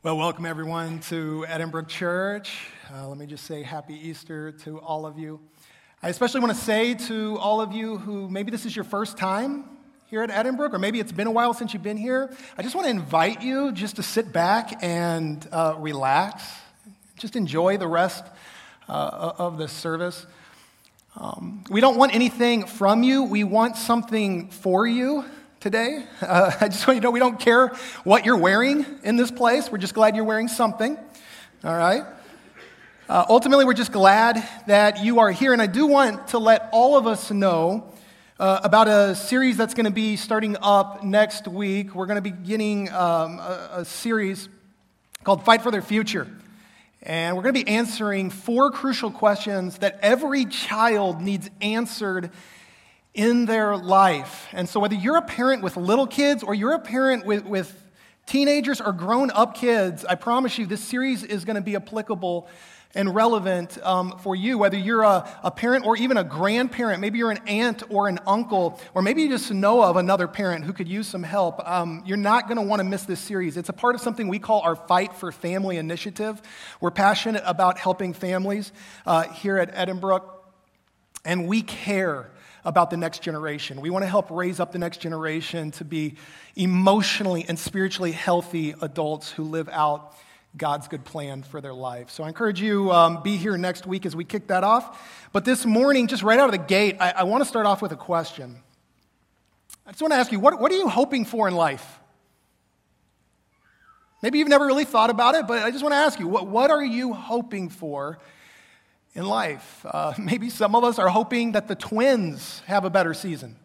Well, welcome everyone to Edinbrook Church. Uh, let me just say happy Easter to all of you. I especially want to say to all of you who maybe this is your first time here at Edinbrook, or maybe it's been a while since you've been here. I just want to invite you just to sit back and uh, relax, just enjoy the rest uh, of this service. Um, we don't want anything from you, we want something for you today. Uh, I just want you to know we don't care what you're wearing in this place. We're just glad you're wearing something. All right? Uh, ultimately, we're just glad that you are here. And I do want to let all of us know uh, about a series that's going to be starting up next week. We're going to be beginning um, a, a series called Fight for Their Future. And we're going to be answering four crucial questions that every child needs answered in their life. And so, whether you're a parent with little kids or you're a parent with, with teenagers or grown up kids, I promise you this series is going to be applicable and relevant um, for you, whether you're a, a parent or even a grandparent. Maybe you're an aunt or an uncle, or maybe you just know of another parent who could use some help. Um, you're not going to want to miss this series. It's a part of something we call our Fight for Family initiative. We're passionate about helping families uh, here at Edinbrook, and we care about the next generation. We want to help raise up the next generation to be emotionally and spiritually healthy adults who live out God's good plan for their life. So I encourage you um, be here next week as we kick that off. But this morning, just right out of the gate, I, I want to start off with a question. I just want to ask you, what, what are you hoping for in life? Maybe you've never really thought about it, but I just want to ask you, what, what are you hoping for in life. Uh, maybe some of us are hoping that the twins have a better season.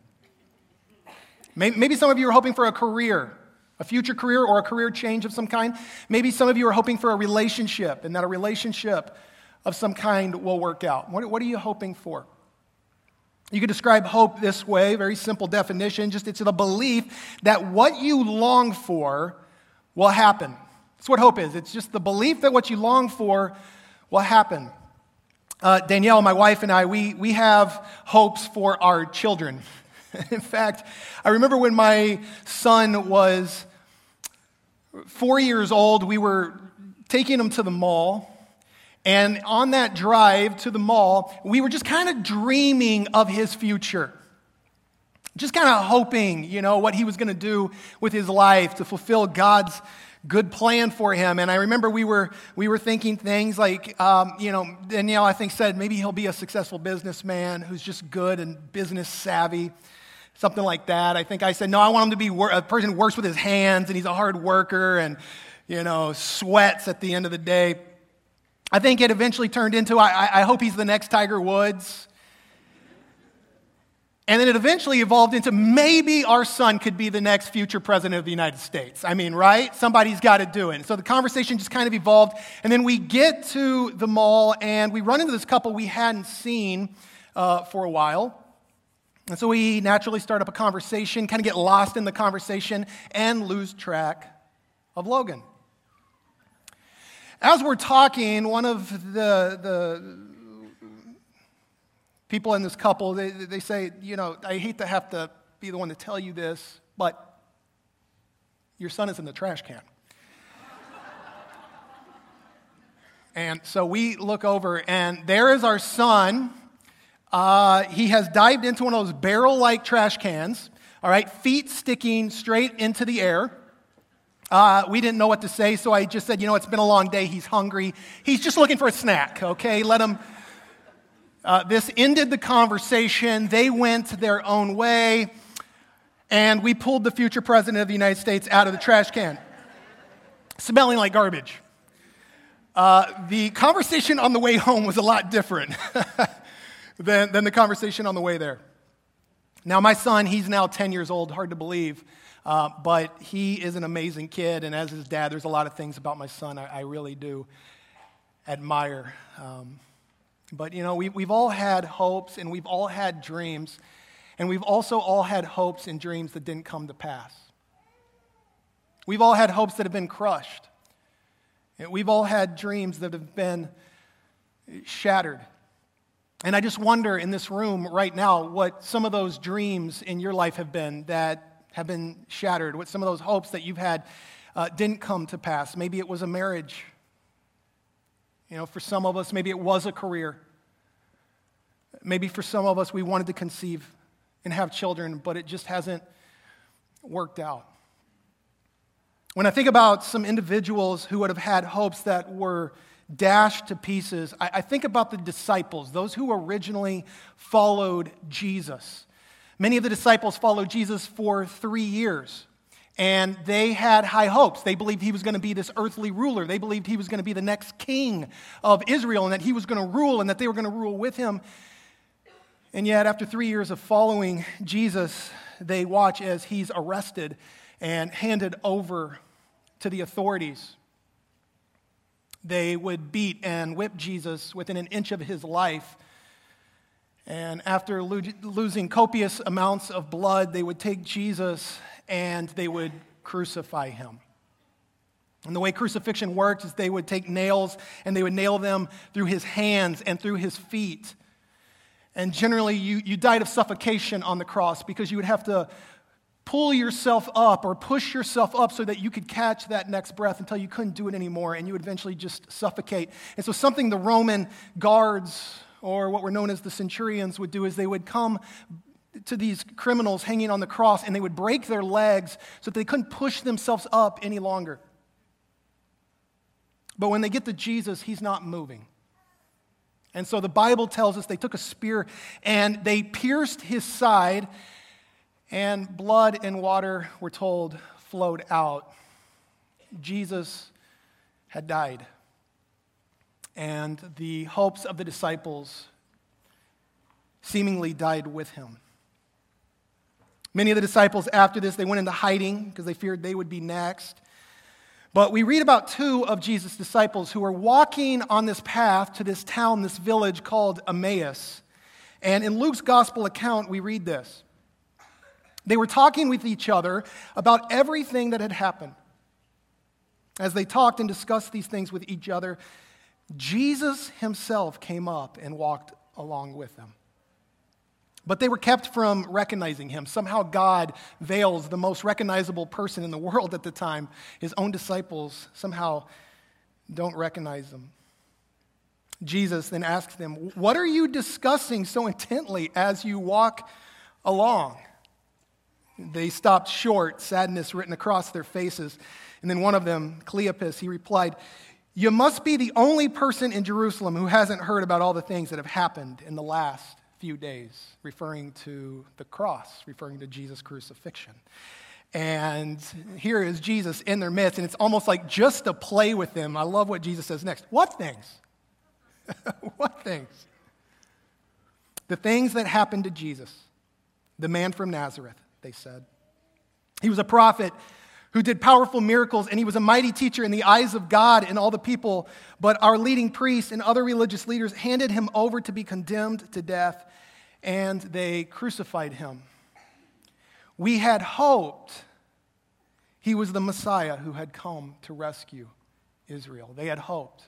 Maybe, some of you are hoping for a career, a future career or a career change of some kind. Maybe some of you are hoping for a relationship and that a relationship of some kind will work out. What, what are you hoping for? You could describe hope this way, very simple definition, just it's the belief that what you long for will happen. That's what hope is. It's just the belief that what you long for will happen. Uh, Danielle, my wife, and I, we, we have hopes for our children. In fact, I remember when my son was four years old, we were taking him to the mall. And on that drive to the mall, we were just kind of dreaming of his future. Just kind of hoping, you know, what he was going to do with his life to fulfill God's good plan for him. And I remember we were, we were thinking things like, um, you know, Danielle, I think, said maybe he'll be a successful businessman who's just good and business savvy, something like that. I think I said, no, I want him to be a person who works with his hands and he's a hard worker and, you know, sweats at the end of the day. I think it eventually turned into, I, I hope he's the next Tiger Woods. And then it eventually evolved into maybe our son could be the next future president of the United States. I mean, right? Somebody's got to do it. so the conversation just kind of evolved. And then we get to the mall and we run into this couple we hadn't seen uh, for a while. And so we naturally start up a conversation, kind of get lost in the conversation, and lose track of Logan. As we're talking, one of the, the people in this couple, they, they say, you know, I hate to have to be the one to tell you this, but your son is in the trash can. and so we look over, and there is our son. Uh, he has dived into one of those barrel like trash cans, all right, feet sticking straight into the air. Uh, we didn't know what to say, so I just said, you know, it's been a long day. He's hungry. He's just looking for a snack, okay? Let him, uh, this ended the conversation. They went their own way, and we pulled the future president of the United States out of the trash can, smelling like garbage. Uh, the conversation on the way home was a lot different than, than the conversation on the way there. Now, my son, he's now 10 years old, hard to believe, uh, but he is an amazing kid, and as his dad, there's a lot of things about my son I, I really do admire. Um, but, you know, we, we've all had hopes and we've all had dreams, and we've also all had hopes and dreams that didn't come to pass. We've all had hopes that have been crushed. We've all had dreams that have been shattered. And I just wonder in this room right now what some of those dreams in your life have been that have been shattered, what some of those hopes that you've had uh, didn't come to pass. Maybe it was a marriage. You know, for some of us, maybe it was a career. Maybe for some of us, we wanted to conceive and have children, but it just hasn't worked out. When I think about some individuals who would have had hopes that were dashed to pieces, I, I think about the disciples, those who originally followed Jesus. Many of the disciples followed Jesus for three years. And they had high hopes. They believed he was going to be this earthly ruler. They believed he was going to be the next king of Israel and that he was going to rule and that they were going to rule with him. And yet, after three years of following Jesus, they watch as he's arrested and handed over to the authorities. They would beat and whip Jesus within an inch of his life. And after lo- losing copious amounts of blood, they would take Jesus and they would crucify him. And the way crucifixion worked is they would take nails and they would nail them through his hands and through his feet. And generally, you, you died of suffocation on the cross because you would have to pull yourself up or push yourself up so that you could catch that next breath until you couldn't do it anymore and you would eventually just suffocate. And so, something the Roman guards or what were known as the centurions would do is they would come to these criminals hanging on the cross and they would break their legs so that they couldn't push themselves up any longer. But when they get to Jesus, he's not moving. And so the Bible tells us they took a spear and they pierced his side, and blood and water, we're told, flowed out. Jesus had died. And the hopes of the disciples seemingly died with him. Many of the disciples, after this, they went into hiding because they feared they would be next. But we read about two of Jesus' disciples who were walking on this path to this town, this village called Emmaus. And in Luke's gospel account, we read this. They were talking with each other about everything that had happened. As they talked and discussed these things with each other, Jesus himself came up and walked along with them. But they were kept from recognizing him. Somehow God veils the most recognizable person in the world at the time. His own disciples somehow don't recognize him. Jesus then asks them, What are you discussing so intently as you walk along? They stopped short, sadness written across their faces. And then one of them, Cleopas, he replied, You must be the only person in Jerusalem who hasn't heard about all the things that have happened in the last few days, referring to the cross, referring to Jesus' crucifixion. And here is Jesus in their midst, and it's almost like just to play with them. I love what Jesus says next. What things? what things? The things that happened to Jesus, the man from Nazareth, they said. He was a prophet who did powerful miracles, and he was a mighty teacher in the eyes of God and all the people. But our leading priests and other religious leaders handed him over to be condemned to death, and they crucified him. We had hoped he was the Messiah who had come to rescue Israel. They had hoped.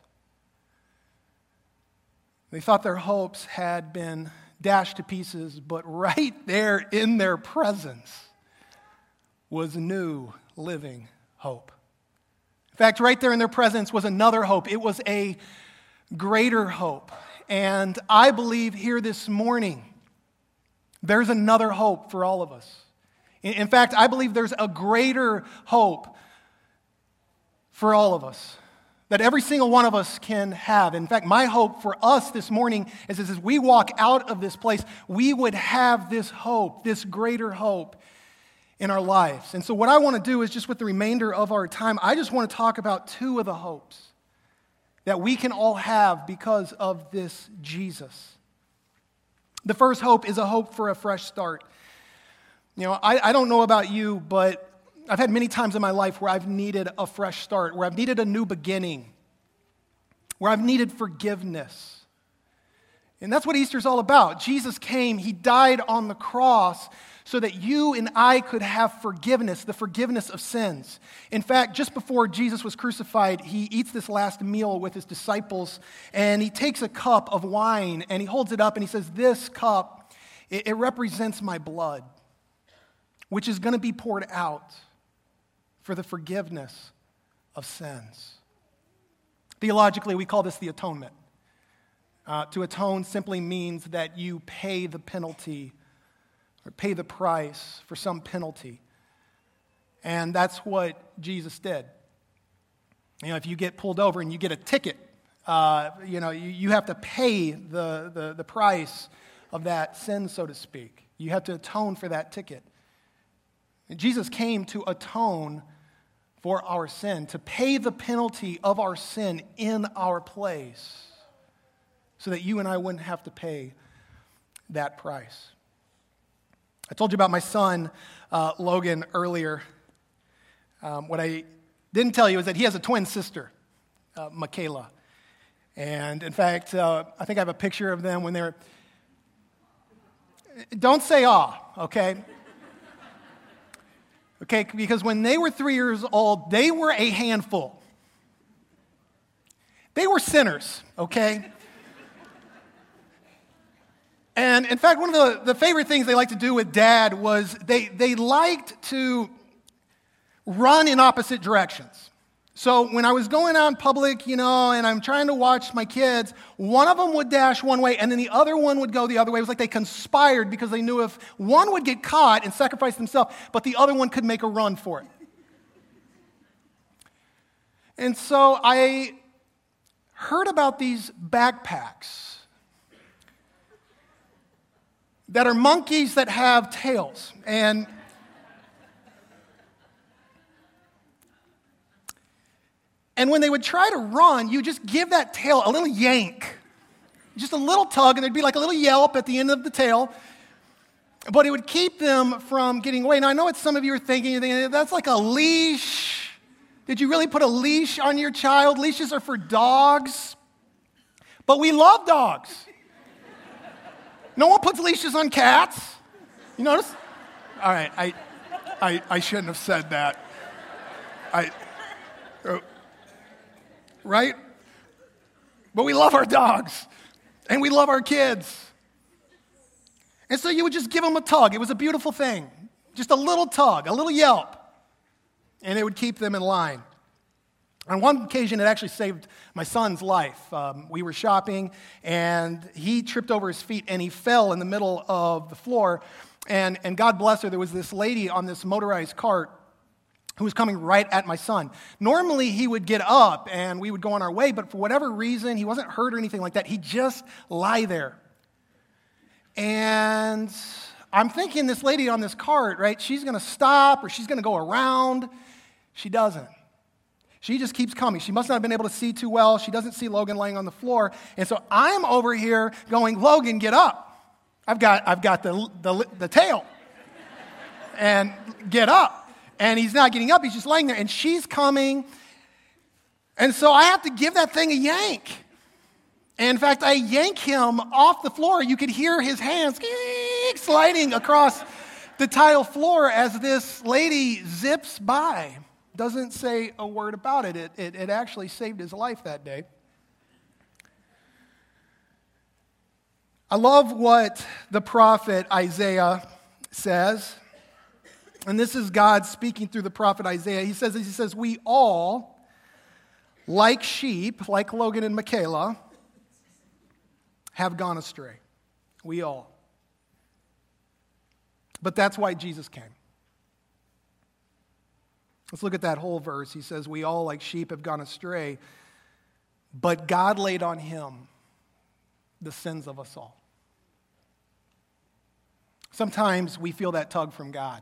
They thought their hopes had been dashed to pieces, but right there in their presence was new living hope. In fact, right there in their presence was another hope. It was a greater hope. And I believe here this morning, there's another hope for all of us. In fact, I believe there's a greater hope for all of us that every single one of us can have. In fact, my hope for us this morning is as we walk out of this place, we would have this hope, this greater hope in our lives. And so, what I want to do is just with the remainder of our time, I just want to talk about two of the hopes that we can all have because of this Jesus. The first hope is a hope for a fresh start. You know, I, I don't know about you, but I've had many times in my life where I've needed a fresh start, where I've needed a new beginning, where I've needed forgiveness. And that's what Easter's all about. Jesus came, He died on the cross so that you and I could have forgiveness, the forgiveness of sins. In fact, just before Jesus was crucified, he eats this last meal with his disciples and he takes a cup of wine and he holds it up and he says, This cup, it, represents my blood, which is going to be poured out for the forgiveness of sins. Theologically, we call this the atonement. Uh, to atone simply means that you pay the penalty or pay the price for some penalty. And that's what Jesus did. You know, if you get pulled over and you get a ticket, uh, you know, you, you have to pay the, the, the price of that sin, so to speak. You have to atone for that ticket. And Jesus came to atone for our sin, to pay the penalty of our sin in our place, so that you and I wouldn't have to pay that price. I told you about my son, uh, Logan, earlier. Um, what I didn't tell you is that he has a twin sister, uh, Michaela. And in fact, uh, I think I have a picture of them when they're. Don't say ah, okay? Okay, because when they were three years old, they were a handful. They were sinners, okay? And in fact, one of the, the favorite things they liked to do with dad was they, they liked to run in opposite directions. So when I was going out in public, you know, and I'm trying to watch my kids, one of them would dash one way and then the other one would go the other way. It was like they conspired because they knew if one would get caught and sacrifice themselves, but the other one could make a run for it. And so I heard about these backpacks that are monkeys that have tails. And And when they would try to run, you just give that tail a little yank, just a little tug, and there'd be like a little yelp at the end of the tail. But it would keep them from getting away. Now, I know what some of you are thinking. You're thinking, that's like a leash. Did you really put a leash on your child? Leashes are for dogs. But we love dogs. No one puts leashes on cats. You notice? All right, I, I, I shouldn't have said that. I, uh, right? But we love our dogs and we love our kids. And so you would just give them a tug. It was a beautiful thing. Just a little tug, a little yelp, and it would keep them in line. On one occasion, it actually saved my son's life. Um, we were shopping, and he tripped over his feet and he fell in the middle of the floor. And, and God bless her, there was this lady on this motorized cart who was coming right at my son. Normally, he would get up and we would go on our way, but for whatever reason, he wasn't hurt or anything like that. He'd just lie there. And I'm thinking this lady on this cart, right, she's going to stop or she's going to go around. She doesn't. She just keeps coming. She must not have been able to see too well. She doesn't see Logan laying on the floor. And so I'm over here going, Logan, get up. I've got, I've got the, the, the tail. and get up and he's not getting up, he's just laying there, and she's coming. And so I have to give that thing a yank. And in fact, I yank him off the floor. You could hear his hands sliding across the tile floor as this lady zips by. Doesn't say a word about it. It, it, it actually saved his life that day. I love what the prophet Isaiah says. And this is God speaking through the prophet Isaiah. He says, he says, We all, like sheep, like Logan and Michaela, have gone astray. We all. But that's why Jesus came. Let's look at that whole verse. He says, We all, like sheep, have gone astray, but God laid on him the sins of us all. Sometimes we feel that tug from God.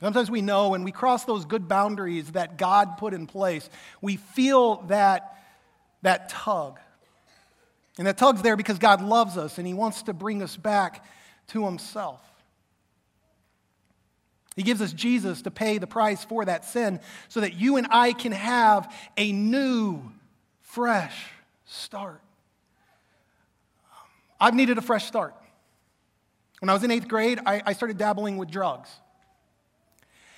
Sometimes we know when we cross those good boundaries that God put in place, we feel that, that tug. And that tug's there because God loves us and He wants to bring us back to Himself. He gives us Jesus to pay the price for that sin so that you and I can have a new, fresh start. I've needed a fresh start. When I was in eighth grade, I, I started dabbling with drugs.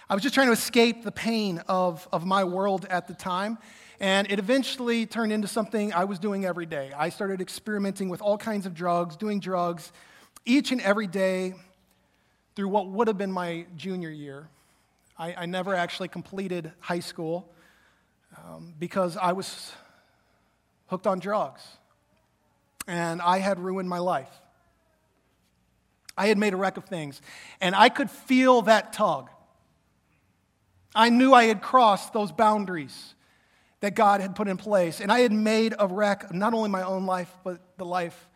I was just trying to escape the pain of, of my world at the time. And it eventually turned into something I was doing every day. I started experimenting with all kinds of drugs, doing drugs each and every day through what would have been my junior year. I, I never actually completed high school. um, because I was hooked on drugs and I had ruined my life. I had made a wreck of things, and I could feel that tug. I knew I had crossed those boundaries that God had put in place, and I had made a wreck of not only my own life, but the life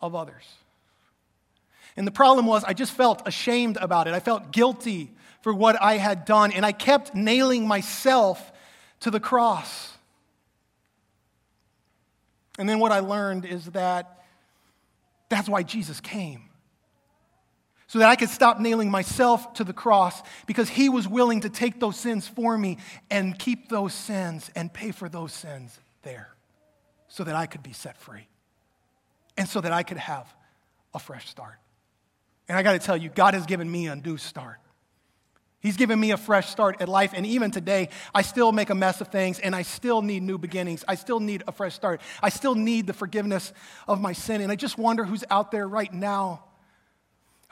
of others. And the problem was, I just felt ashamed about it. I felt guilty for what I had done, and I kept nailing myself to the cross. And then what I learned is that that's why Jesus came. So that I could stop nailing myself to the cross because he was willing to take those sins for me and keep those sins and pay for those sins there so that I could be set free and so that I could have a fresh start. And I got to tell you, God has given me a new start. He's given me a fresh start at life. And even today, I still make a mess of things and I still need new beginnings. I still need a fresh start. I still need the forgiveness of my sin. And I just wonder who's out there right now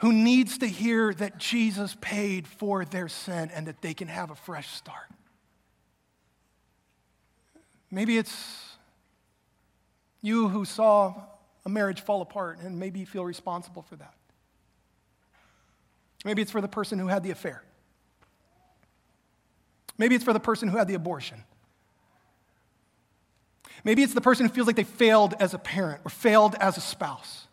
who needs to hear that Jesus paid for their sin and that they can have a fresh start. Maybe it's you who saw a marriage fall apart and maybe you feel responsible for that. Maybe it's for the person who had the affair. Maybe it's for the person who had the abortion. Maybe it's the person who feels like they failed as a parent or failed as a spouse.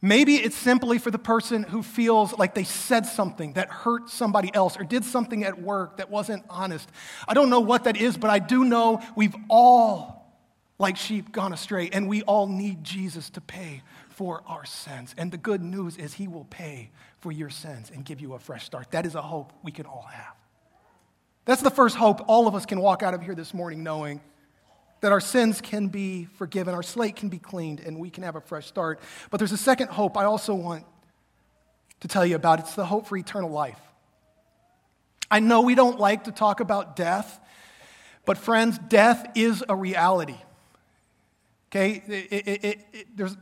Maybe it's simply for the person who feels like they said something that hurt somebody else or did something at work that wasn't honest. I don't know what that is, but I do know we've all, like sheep, gone astray, and we all need Jesus to pay for our sins. And the good news is he will pay for your sins and give you a fresh start. That is a hope we can all have. That's the first hope all of us can walk out of here this morning knowing that our sins can be forgiven, our slate can be cleaned, and we can have a fresh start. But there's a second hope I also want to tell you about. It's the hope for eternal life. I know we don't like to talk about death, but friends, death is a reality. Okay? It, it, it, there's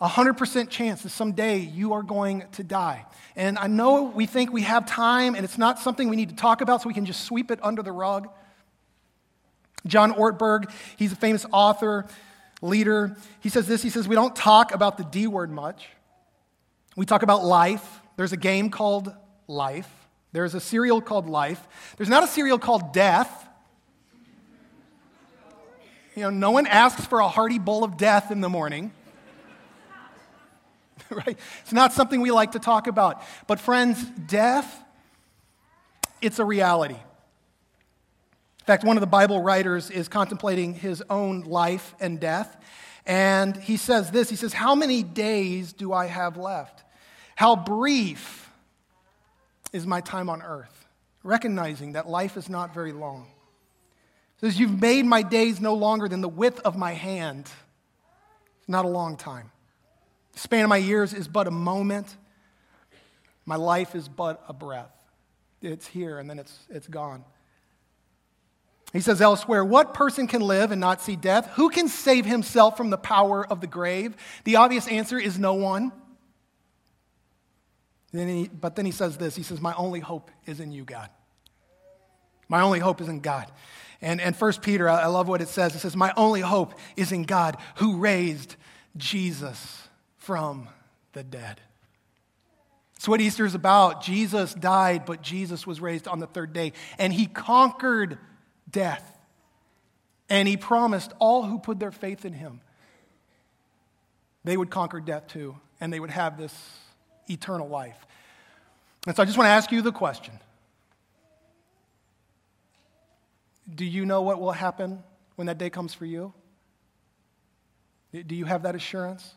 a 100% chance that someday you are going to die. And I know we think we have time and it's not something we need to talk about so we can just sweep it under the rug. John Ortberg, he's a famous author, leader. He says this he says, We don't talk about the D word much. We talk about life. There's a game called life, there's a cereal called life. There's not a cereal called death. You know, no one asks for a hearty bowl of death in the morning. right? It's not something we like to talk about. But, friends, death, it's a reality. In fact, one of the Bible writers is contemplating his own life and death. And he says this He says, How many days do I have left? How brief is my time on earth? Recognizing that life is not very long. He says, You've made my days no longer than the width of my hand. It's not a long time. The span of my years is but a moment. My life is but a breath. It's here and then it's, it's gone. He says elsewhere, What person can live and not see death? Who can save himself from the power of the grave? The obvious answer is no one. Then he, but then he says this He says, My only hope is in you, God. My only hope is in God. And, and 1 Peter, I love what it says. It says, My only hope is in God who raised Jesus from the dead. That's what Easter is about. Jesus died, but Jesus was raised on the third day, and he conquered death. And he promised all who put their faith in him, they would conquer death too, and they would have this eternal life. And so I just want to ask you the question Do you know what will happen when that day comes for you? Do you have that assurance?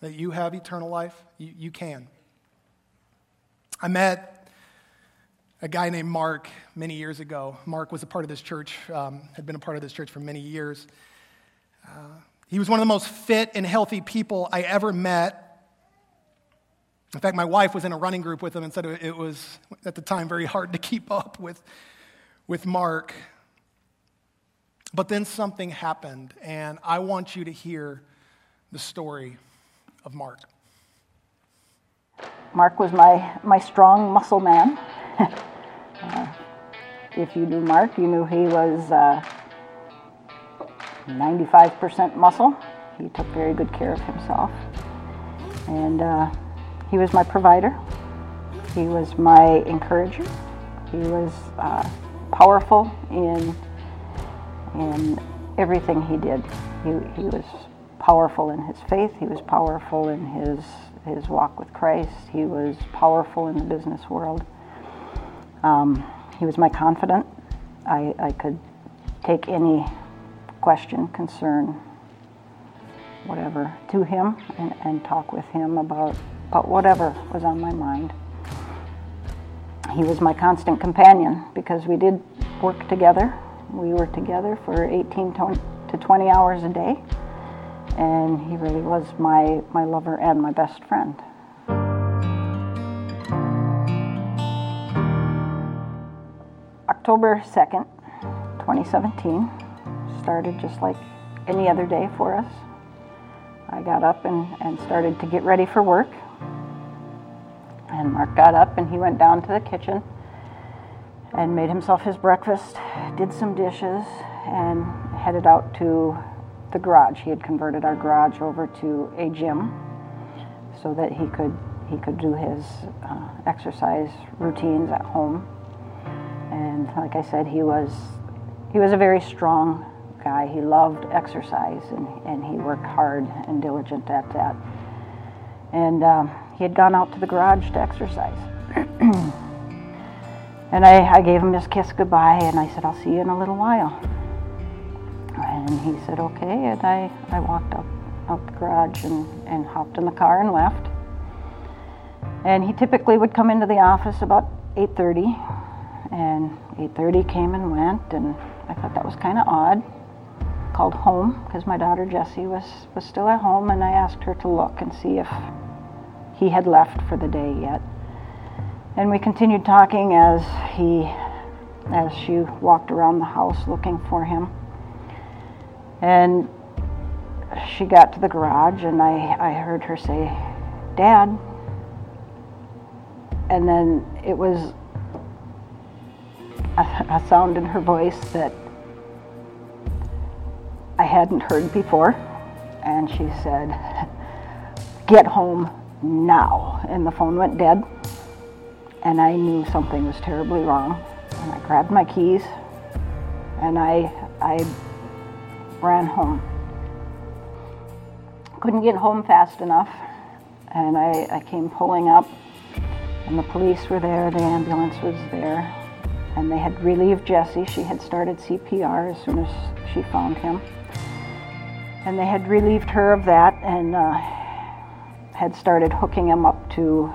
That you have eternal life? You, you can. I met a guy named Mark many years ago. Mark was a part of this church, um, had been a part of this church for many years. Uh, he was one of the most fit and healthy people I ever met. In fact, my wife was in a running group with him and said it was, at the time, very hard to keep up with, with Mark. But then something happened, and I want you to hear the story of Mark? Mark was my, my strong muscle man. uh, if you knew Mark, you knew he was uh, 95% muscle. He took very good care of himself. And uh, he was my provider. He was my encourager. He was uh, powerful in, in everything he did. He, he was powerful in his faith. He was powerful in his, his walk with Christ. He was powerful in the business world. Um, he was my confidant. I, I could take any question, concern, whatever, to him and, and talk with him about, about whatever was on my mind. He was my constant companion because we did work together. We were together for 18 to 20 hours a day, and he really was my, my lover and my best friend. October 2nd, 2017 started just like any other day for us. I got up and, and started to get ready for work. And Mark got up and he went down to the kitchen and made himself his breakfast, did some dishes, and headed out to the garage. He had converted our garage over to a gym so that he could he could do his uh, exercise routines at home. And like I said, he was he was a very strong guy. He loved exercise and, and he worked hard and diligent at that. And um, he had gone out to the garage to exercise. and I, I gave him his kiss goodbye and I said, I'll see you in a little while. And he said, okay. And I, I walked up out the garage and, and hopped in the car and left. And he typically would come into the office about 8.30 and 8.30 came and went and I thought that was kind of odd called home because my daughter Jessie was, was still at home, and I asked her to look and see if he had left for the day yet. And we continued talking as he, as she walked around the house looking for him. And she got to the garage, and I, I heard her say, Dad. And then it was a, a sound in her voice that I hadn't heard before. And she said, Get home now. And the phone went dead. And I knew something was terribly wrong. And I grabbed my keys and I, I ran home. Couldn't get home fast enough. And I, I came pulling up, and the police were there, the ambulance was there, and they had relieved Jessie. She had started CPR as soon as she found him and they had relieved her of that and uh, had started hooking him up to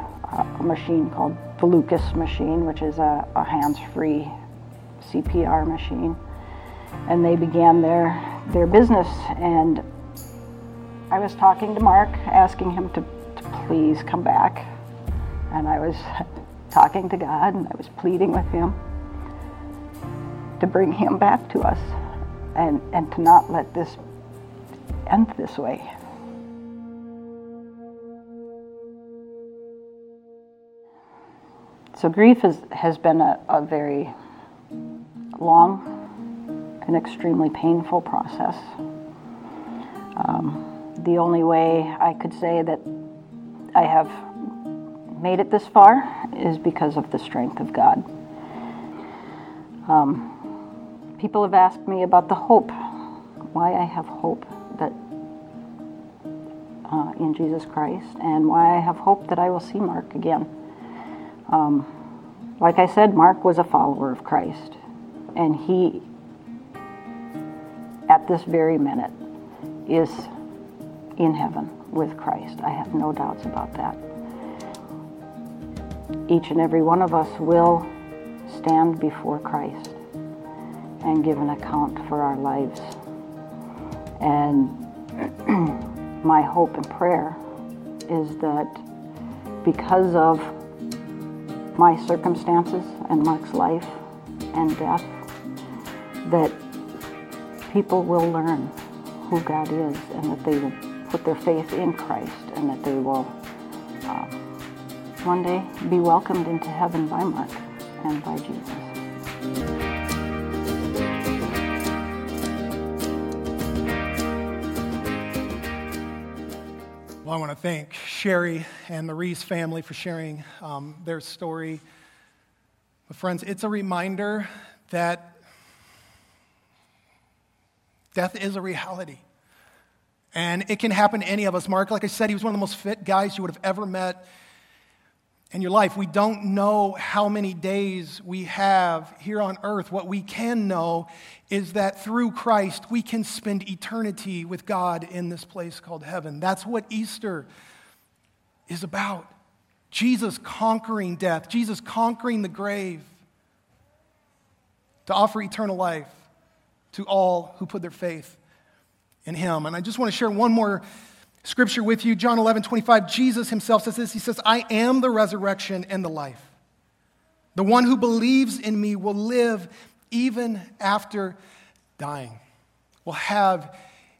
a machine called the Lucas machine, which is a, a hands-free CPR machine. And they began their their business. And I was talking to Mark, asking him to, to please come back. And I was talking to God, and I was pleading with Him to bring him back to us, and and to not let this end this way. So, grief is, has been a, a very long and extremely painful process. Um, the only way I could say that I have made it this far is because of the strength of God. Um, people have asked me about the hope, why I have hope that uh, in Jesus Christ and why I have hope that I will see Mark again. Um, like I said, Mark was a follower of Christ, and he, at this very minute, is in heaven with Christ. I have no doubts about that. Each and every one of us will stand before Christ and give an account for our lives. And my hope and prayer is that because of my circumstances and Mark's life and death, that people will learn who God is and that they will put their faith in Christ and that they will uh, one day be welcomed into heaven by Mark and by Jesus. Well, I want to thank Sherry and the Reese family for sharing um, their story. But, friends, it's a reminder that death is a reality. And it can happen to any of us. Mark, like I said, he was one of the most fit guys you would have ever met in your life. We don't know how many days we have here on earth. What we can know is that through Christ, we can spend eternity with God in this place called heaven. That's what Easter is about. Jesus conquering death, Jesus conquering the grave to offer eternal life to all who put their faith in him. And I just want to share one more scripture with you. John 11, 25. Jesus himself says this He says, I am the resurrection and the life. The one who believes in me will live even after dying, will have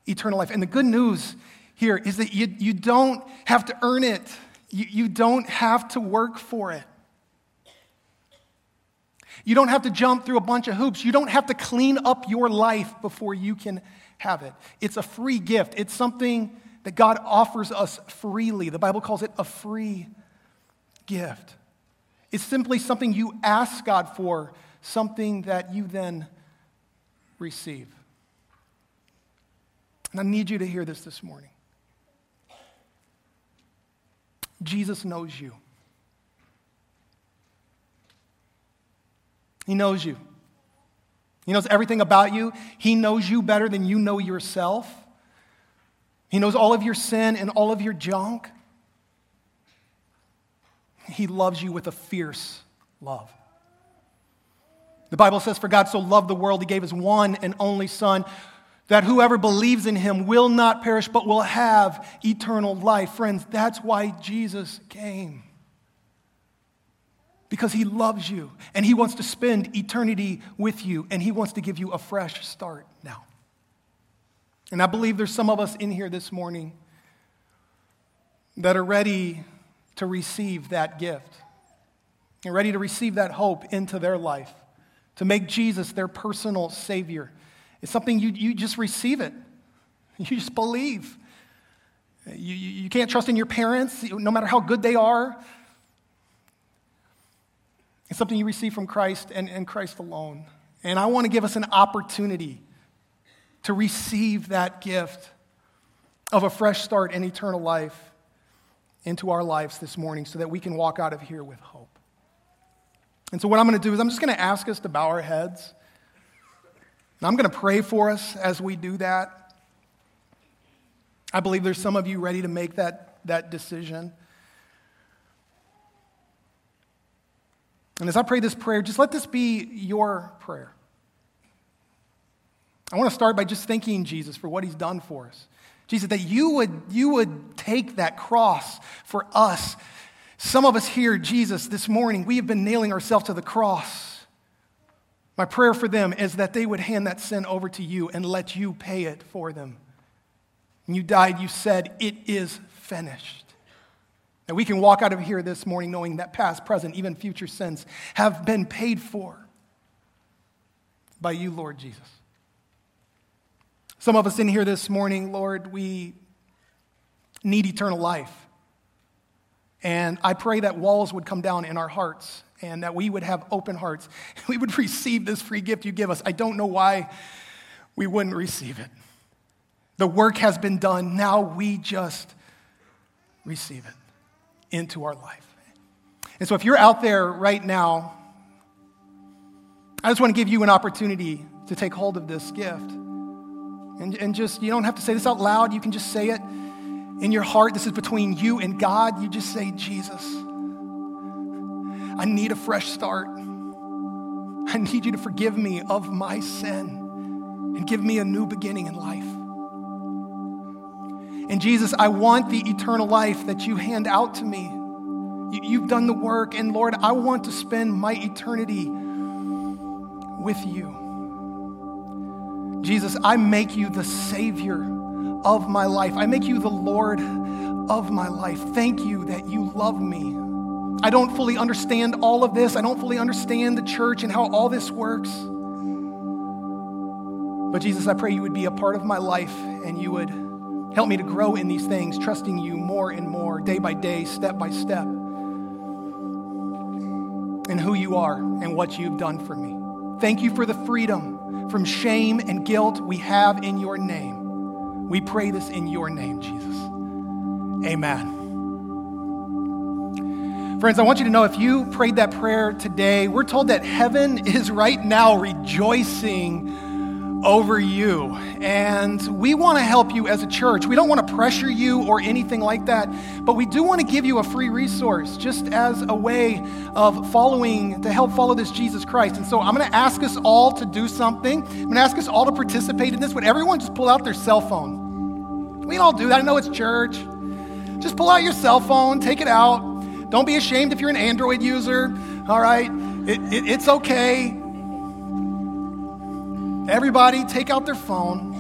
eternal life. And the good news here is that you, you don't have to earn it, you, you don't have to work for it. You don't have to jump through a bunch of hoops. You don't have to clean up your life before you can have it. It's a free gift. It's something that God offers us freely. The Bible calls it a free gift. It's simply something you ask God for, something that you then receive. And I need you to hear this this morning. Jesus knows you. He knows you. He knows everything about you. He knows you better than you know yourself. He knows all of your sin and all of your junk. He loves you with a fierce love. The Bible says, For God so loved the world, he gave his one and only Son, that whoever believes in him will not perish, but will have eternal life. Friends, that's why Jesus came because He loves you and He wants to spend eternity with you and He wants to give you a fresh start now. And I believe there's some of us in here this morning that are ready to receive that gift and ready to receive that hope into their life, to make Jesus their personal Savior. It's something you, you just receive it, you just believe. You, you can't trust in your parents, no matter how good they are. It's something you receive from Christ and, and Christ alone. And I want to give us an opportunity to receive that gift of a fresh start and eternal life into our lives this morning so that we can walk out of here with hope. And so, what I'm going to do is, I'm just going to ask us to bow our heads. And I'm going to pray for us as we do that. I believe there's some of you ready to make that, that decision. And as I pray this prayer, just let this be your prayer. I want to start by just thanking Jesus for what he's done for us. Jesus, that you would, you would take that cross for us. Some of us here, Jesus, this morning, we have been nailing ourselves to the cross. My prayer for them is that they would hand that sin over to you and let you pay it for them. When you died, you said, It is finished. That we can walk out of here this morning knowing that past, present, even future sins have been paid for by you, Lord Jesus. Some of us in here this morning, Lord, we need eternal life. And I pray that walls would come down in our hearts and that we would have open hearts. We would receive this free gift you give us. I don't know why we wouldn't receive it. The work has been done. Now we just receive it into our life. And so, if you're out there right now, I just want to give you an opportunity to take hold of this gift. And, and just, you don't have to say this out loud, you can just say it in your heart. This is between you and God. You just say, Jesus, I need a fresh start. I need you to forgive me of my sin and give me a new beginning in life. And Jesus, I want the eternal life that you hand out to me. You've done the work, and Lord, I want to spend my eternity with you. Jesus, I make you the Savior of my life. I make you the Lord of my life. Thank you that you love me. I don't fully understand all of this. I don't fully understand the church and how all this works. But Jesus, I pray you would be a part of my life and you would Help me to grow in these things, trusting you more and more, day by day, step by step, in who you are and what you've done for me. Thank you for the freedom from shame and guilt we have in your name. We pray this in your name, Jesus. Amen. Friends, I want you to know if you prayed that prayer today, we're told that heaven is right now rejoicing over you. And we want to help you as a church. We don't want to pressure you or anything like that, but we do want to give you a free resource just as a way of following, to help follow this Jesus Christ. And so I'm going to ask us all to do something. I'm going to ask us all to participate in this. Would everyone just pull out their cell phone? We all do that. I know it's church. Just pull out your cell phone, take it out. Don't be ashamed if you're an Android user, all right? It, it, it's okay. Everybody, take out their phone.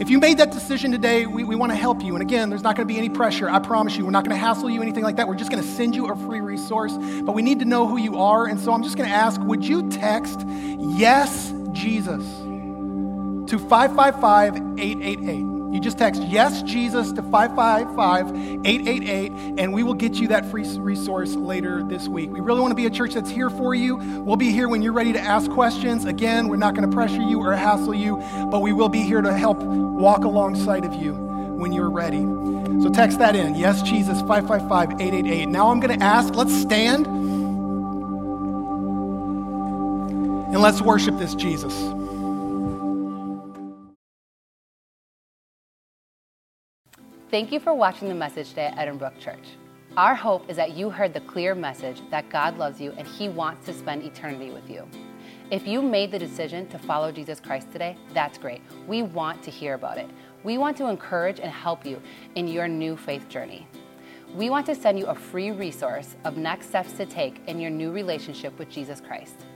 If you made that decision today, we, we want to help you. And again, there's not going to be any pressure. I promise you. We're not going to hassle you, anything like that. We're just going to send you a free resource. But we need to know who you are. And so I'm just going to ask would you text Yes, Jesus to 555 888? You just text Yes Jesus to 555 888, and we will get you that free resource later this week. We really want to be a church that's here for you. We'll be here when you're ready to ask questions. Again, we're not going to pressure you or hassle you, but we will be here to help walk alongside of you when you're ready. So text that in Yes Jesus 555 888. Now I'm going to ask, let's stand and let's worship this Jesus. Thank you for watching the message today at Edinbrook Church. Our hope is that you heard the clear message that God loves you and He wants to spend eternity with you. If you made the decision to follow Jesus Christ today, that's great. We want to hear about it. We want to encourage and help you in your new faith journey. We want to send you a free resource of next steps to take in your new relationship with Jesus Christ.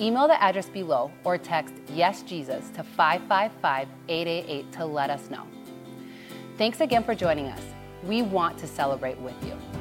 Email the address below or text Yes Jesus to 555 888 to let us know. Thanks again for joining us. We want to celebrate with you.